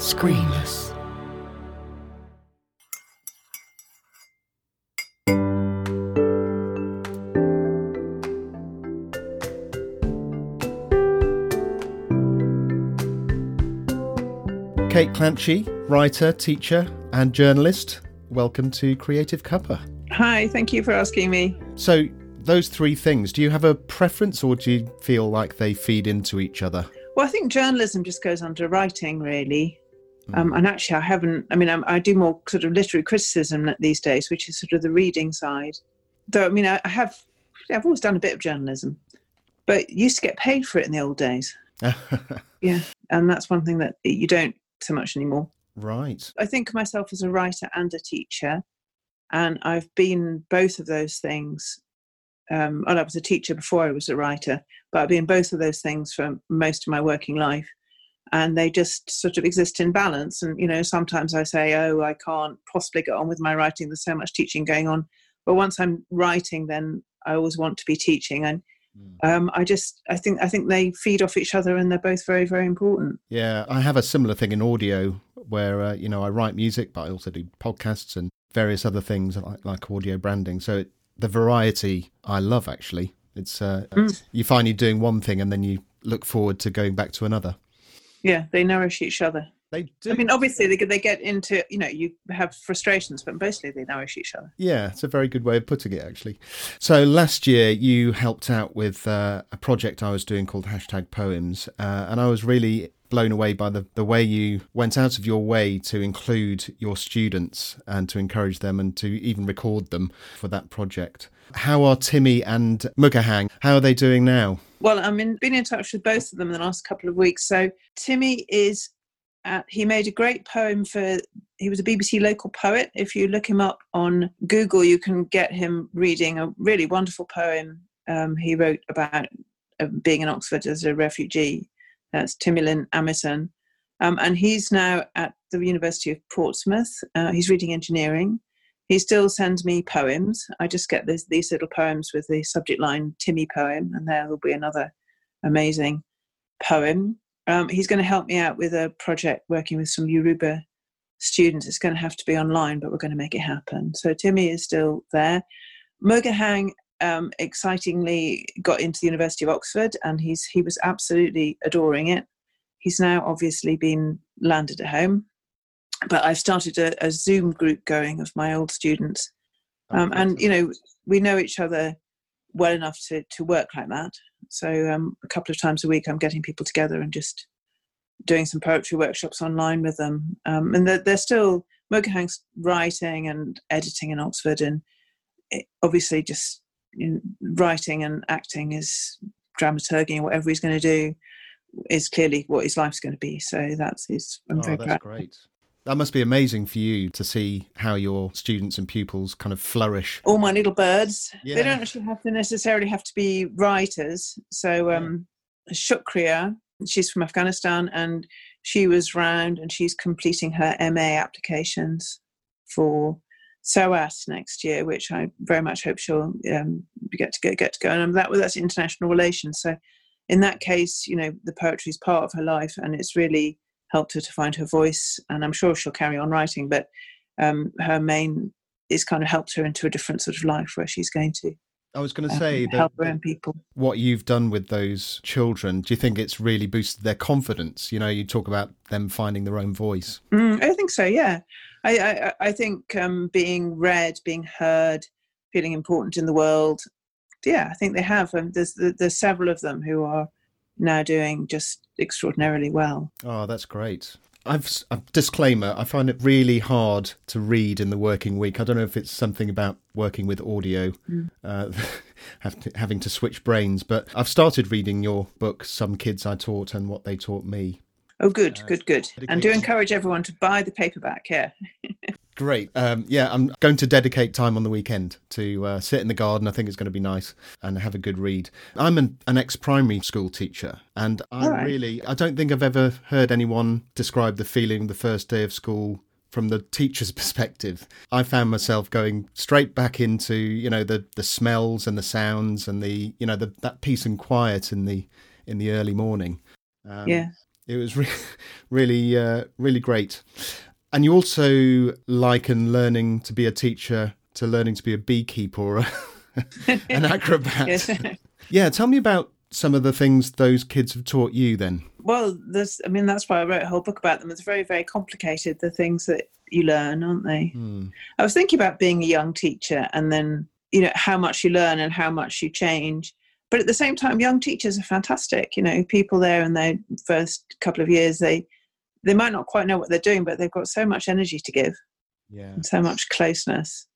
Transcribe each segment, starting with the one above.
Screenless. Kate Clanchy, writer, teacher, and journalist. Welcome to Creative Cuppa. Hi, thank you for asking me. So, those three things, do you have a preference or do you feel like they feed into each other? Well, I think journalism just goes under writing, really. Mm. Um, and actually, I haven't, I mean, I'm, I do more sort of literary criticism these days, which is sort of the reading side. Though, I mean, I, I have, I've always done a bit of journalism, but used to get paid for it in the old days. Yeah. And that's one thing that you don't so much anymore. right. I think of myself as a writer and a teacher, and I've been both of those things. Um, well, I was a teacher before I was a writer, but I've been both of those things for most of my working life, and they just sort of exist in balance. And you know, sometimes I say, "Oh, I can't possibly get on with my writing. There's so much teaching going on." But once I'm writing, then I always want to be teaching, and um, I just, I think, I think they feed off each other, and they're both very, very important. Yeah, I have a similar thing in audio where, uh, you know, I write music, but I also do podcasts and various other things like, like audio branding. So it, the variety I love, actually. It's, uh, Mm. you find you're doing one thing and then you look forward to going back to another. Yeah, they nourish each other. They do. I mean, obviously, they get, they get into, you know, you have frustrations, but mostly they nourish each other. Yeah, it's a very good way of putting it, actually. So last year, you helped out with uh, a project I was doing called Hashtag Poems, uh, and I was really blown away by the, the way you went out of your way to include your students and to encourage them and to even record them for that project. How are Timmy and Mukahang? How are they doing now? Well, I've been, been in touch with both of them in the last couple of weeks. So Timmy is, at, he made a great poem for, he was a BBC local poet. If you look him up on Google, you can get him reading a really wonderful poem um, he wrote about uh, being in Oxford as a refugee. That's Timmy Lynn Amison. Um, and he's now at the University of Portsmouth. Uh, he's reading engineering. He still sends me poems. I just get this, these little poems with the subject line Timmy poem, and there will be another amazing poem. Um, he's going to help me out with a project working with some Yoruba students. It's going to have to be online, but we're going to make it happen. So Timmy is still there. Mukahang um, excitingly got into the University of Oxford, and he's he was absolutely adoring it. He's now obviously been landed at home, but I've started a, a Zoom group going of my old students, um, and you know we know each other well enough to to work like that. So um, a couple of times a week, I'm getting people together and just doing some poetry workshops online with them, um, and they're, they're still writing and editing in Oxford, and it, obviously just writing and acting is dramaturgy and whatever he's going to do is clearly what his life's going to be. So that's his. I'm oh, very that's proud. great. That must be amazing for you to see how your students and pupils kind of flourish. All my little birds. They don't actually have to necessarily have to be writers. So um, Shukriya, she's from Afghanistan, and she was round and she's completing her MA applications for SOAS next year, which I very much hope she'll um, get to go, get to go. And that that's international relations. So in that case, you know, the poetry is part of her life, and it's really helped her to find her voice. And I'm sure she'll carry on writing, but um, her main is kind of helped her into a different sort of life where she's going to I was going to um, say that help her own people. what you've done with those children, do you think it's really boosted their confidence? You know, you talk about them finding their own voice. Mm, I think so. Yeah, I I, I think um, being read, being heard, feeling important in the world. Yeah, I think they have. Um, there's there's several of them who are now doing just extraordinarily well. Oh, that's great. I've s- a disclaimer. I find it really hard to read in the working week. I don't know if it's something about working with audio, uh, have to, having to switch brains. But I've started reading your book, "Some Kids I Taught and What They Taught Me." Oh, good, good, good. And do encourage everyone to buy the paperback. Yeah. Great. Um, yeah, I'm going to dedicate time on the weekend to uh, sit in the garden. I think it's going to be nice and have a good read. I'm an, an ex-primary school teacher, and I right. really, I don't think I've ever heard anyone describe the feeling the first day of school from the teacher's perspective. I found myself going straight back into, you know, the the smells and the sounds and the, you know, the that peace and quiet in the in the early morning. Um, yeah. It was re- really, uh, really great. And you also liken learning to be a teacher to learning to be a beekeeper or an acrobat. yes. Yeah, tell me about some of the things those kids have taught you then. Well, there's, I mean, that's why I wrote a whole book about them. It's very, very complicated, the things that you learn, aren't they? Mm. I was thinking about being a young teacher and then, you know, how much you learn and how much you change. But at the same time, young teachers are fantastic. You know, people there in their first couple of years, they they might not quite know what they're doing, but they've got so much energy to give, yeah, and so much closeness.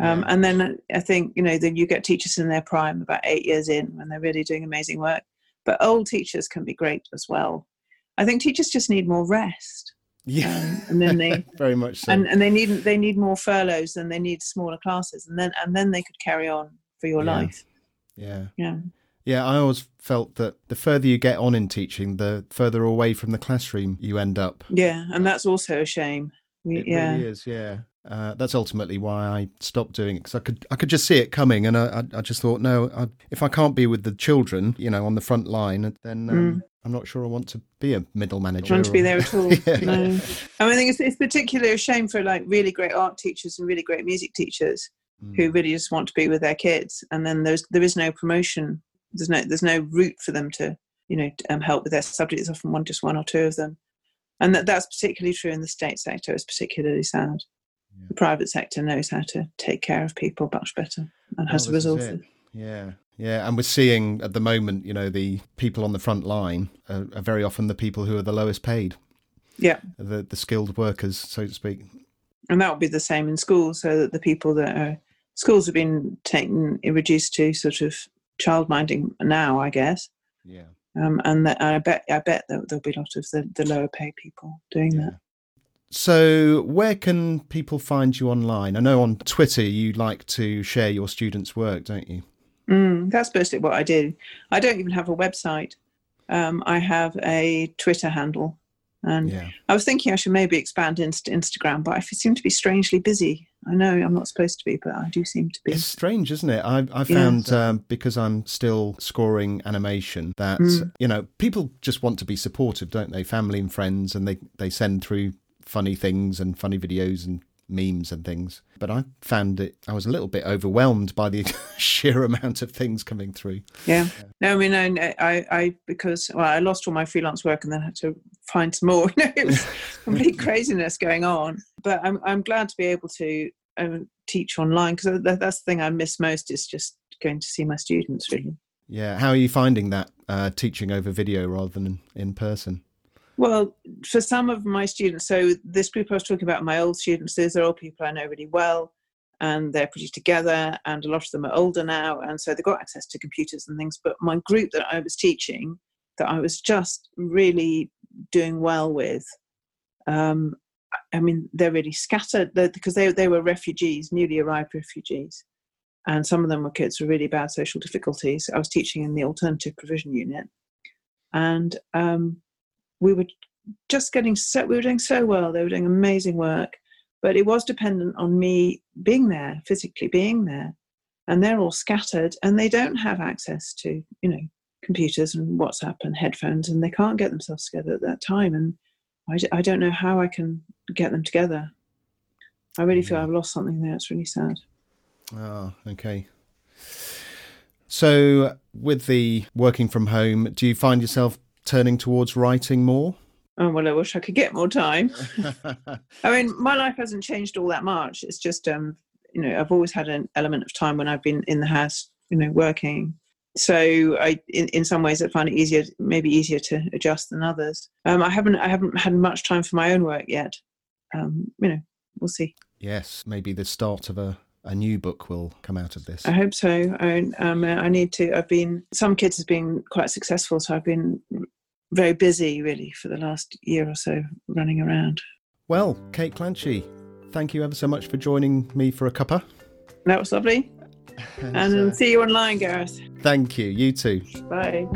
Um, yeah. And then I think you know then you get teachers in their prime, about eight years in, when they're really doing amazing work. But old teachers can be great as well. I think teachers just need more rest. Yeah, um, and then they very much so. And, and they need they need more furloughs and they need smaller classes, and then and then they could carry on for your yeah. life. Yeah. Yeah. Yeah, I always felt that the further you get on in teaching, the further away from the classroom you end up. Yeah, and that's also a shame. it yeah. really is. Yeah, uh, that's ultimately why I stopped doing it because I could I could just see it coming, and I I, I just thought, no, I, if I can't be with the children, you know, on the front line, then um, mm. I'm not sure I want to be a middle manager. I Want to be there at all? yeah. No. I, mean, I think it's, it's particularly a shame for like really great art teachers and really great music teachers mm. who really just want to be with their kids, and then there's there is no promotion there's no there's no route for them to you know um, help with their subjects. Often one just one or two of them, and that, that's particularly true in the state sector. It's particularly sad. Yeah. The private sector knows how to take care of people much better and has the resources. Yeah, yeah, and we're seeing at the moment, you know, the people on the front line are, are, very often the people who are the lowest paid. Yeah, the the skilled workers, so to speak. And that will be the same in schools, so that the people that are schools have been taken reduced to sort of childminding now, I guess. Yeah. Um, and I bet I bet that there'll be a lot of the, the lower paid people doing yeah. that. So, where can people find you online? I know on Twitter you like to share your students' work, don't you? Mm, that's basically what I do. I don't even have a website. Um, I have a Twitter handle, and yeah. I was thinking I should maybe expand into Instagram, but I seem to be strangely busy. I know I'm not supposed to be, but I do seem to be. It's strange, isn't it? I, I found yeah. um, because I'm still scoring animation that mm. you know people just want to be supportive, don't they? Family and friends, and they they send through funny things and funny videos and memes and things. But I found it, I was a little bit overwhelmed by the sheer amount of things coming through. Yeah. No, I mean, I, I, I, because, well, I lost all my freelance work and then had to find some more. You know, it was complete craziness going on. But I'm, I'm glad to be able to um, teach online because that's the thing I miss most is just going to see my students, really. Yeah. How are you finding that uh, teaching over video rather than in person? Well, for some of my students, so this group I was talking about, my old students, these are all people I know really well, and they're pretty together, and a lot of them are older now, and so they've got access to computers and things. But my group that I was teaching, that I was just really doing well with, um, I mean, they're really scattered because they, they were refugees, newly arrived refugees. And some of them were kids with really bad social difficulties. I was teaching in the alternative provision unit. And um, we were just getting so we were doing so well they were doing amazing work but it was dependent on me being there physically being there. And they're all scattered and they don't have access to you know computers and whatsapp and headphones and they can't get themselves together at that time. And i, I don't know how i can get them together. I really feel mm. i've lost something there. It's really sad. Oh okay. So with the working from home do you find yourself turning towards writing more? Oh, well, I wish I could get more time. I mean, my life hasn't changed all that much. It's just, um, you know, I've always had an element of time when I've been in the house, you know, working. So I, in, in some ways, I find it easier, maybe easier to adjust than others. Um, I haven't, I haven't had much time for my own work yet. Um, you know, we'll see. Yes, maybe the start of a a new book will come out of this. I hope so. I, um, I need to. I've been some kids have been quite successful, so I've been very busy really for the last year or so running around. Well, Kate Clanchy, thank you ever so much for joining me for a cuppa. That was lovely. and, and uh, see you online, Gareth. Thank you. You too. Bye.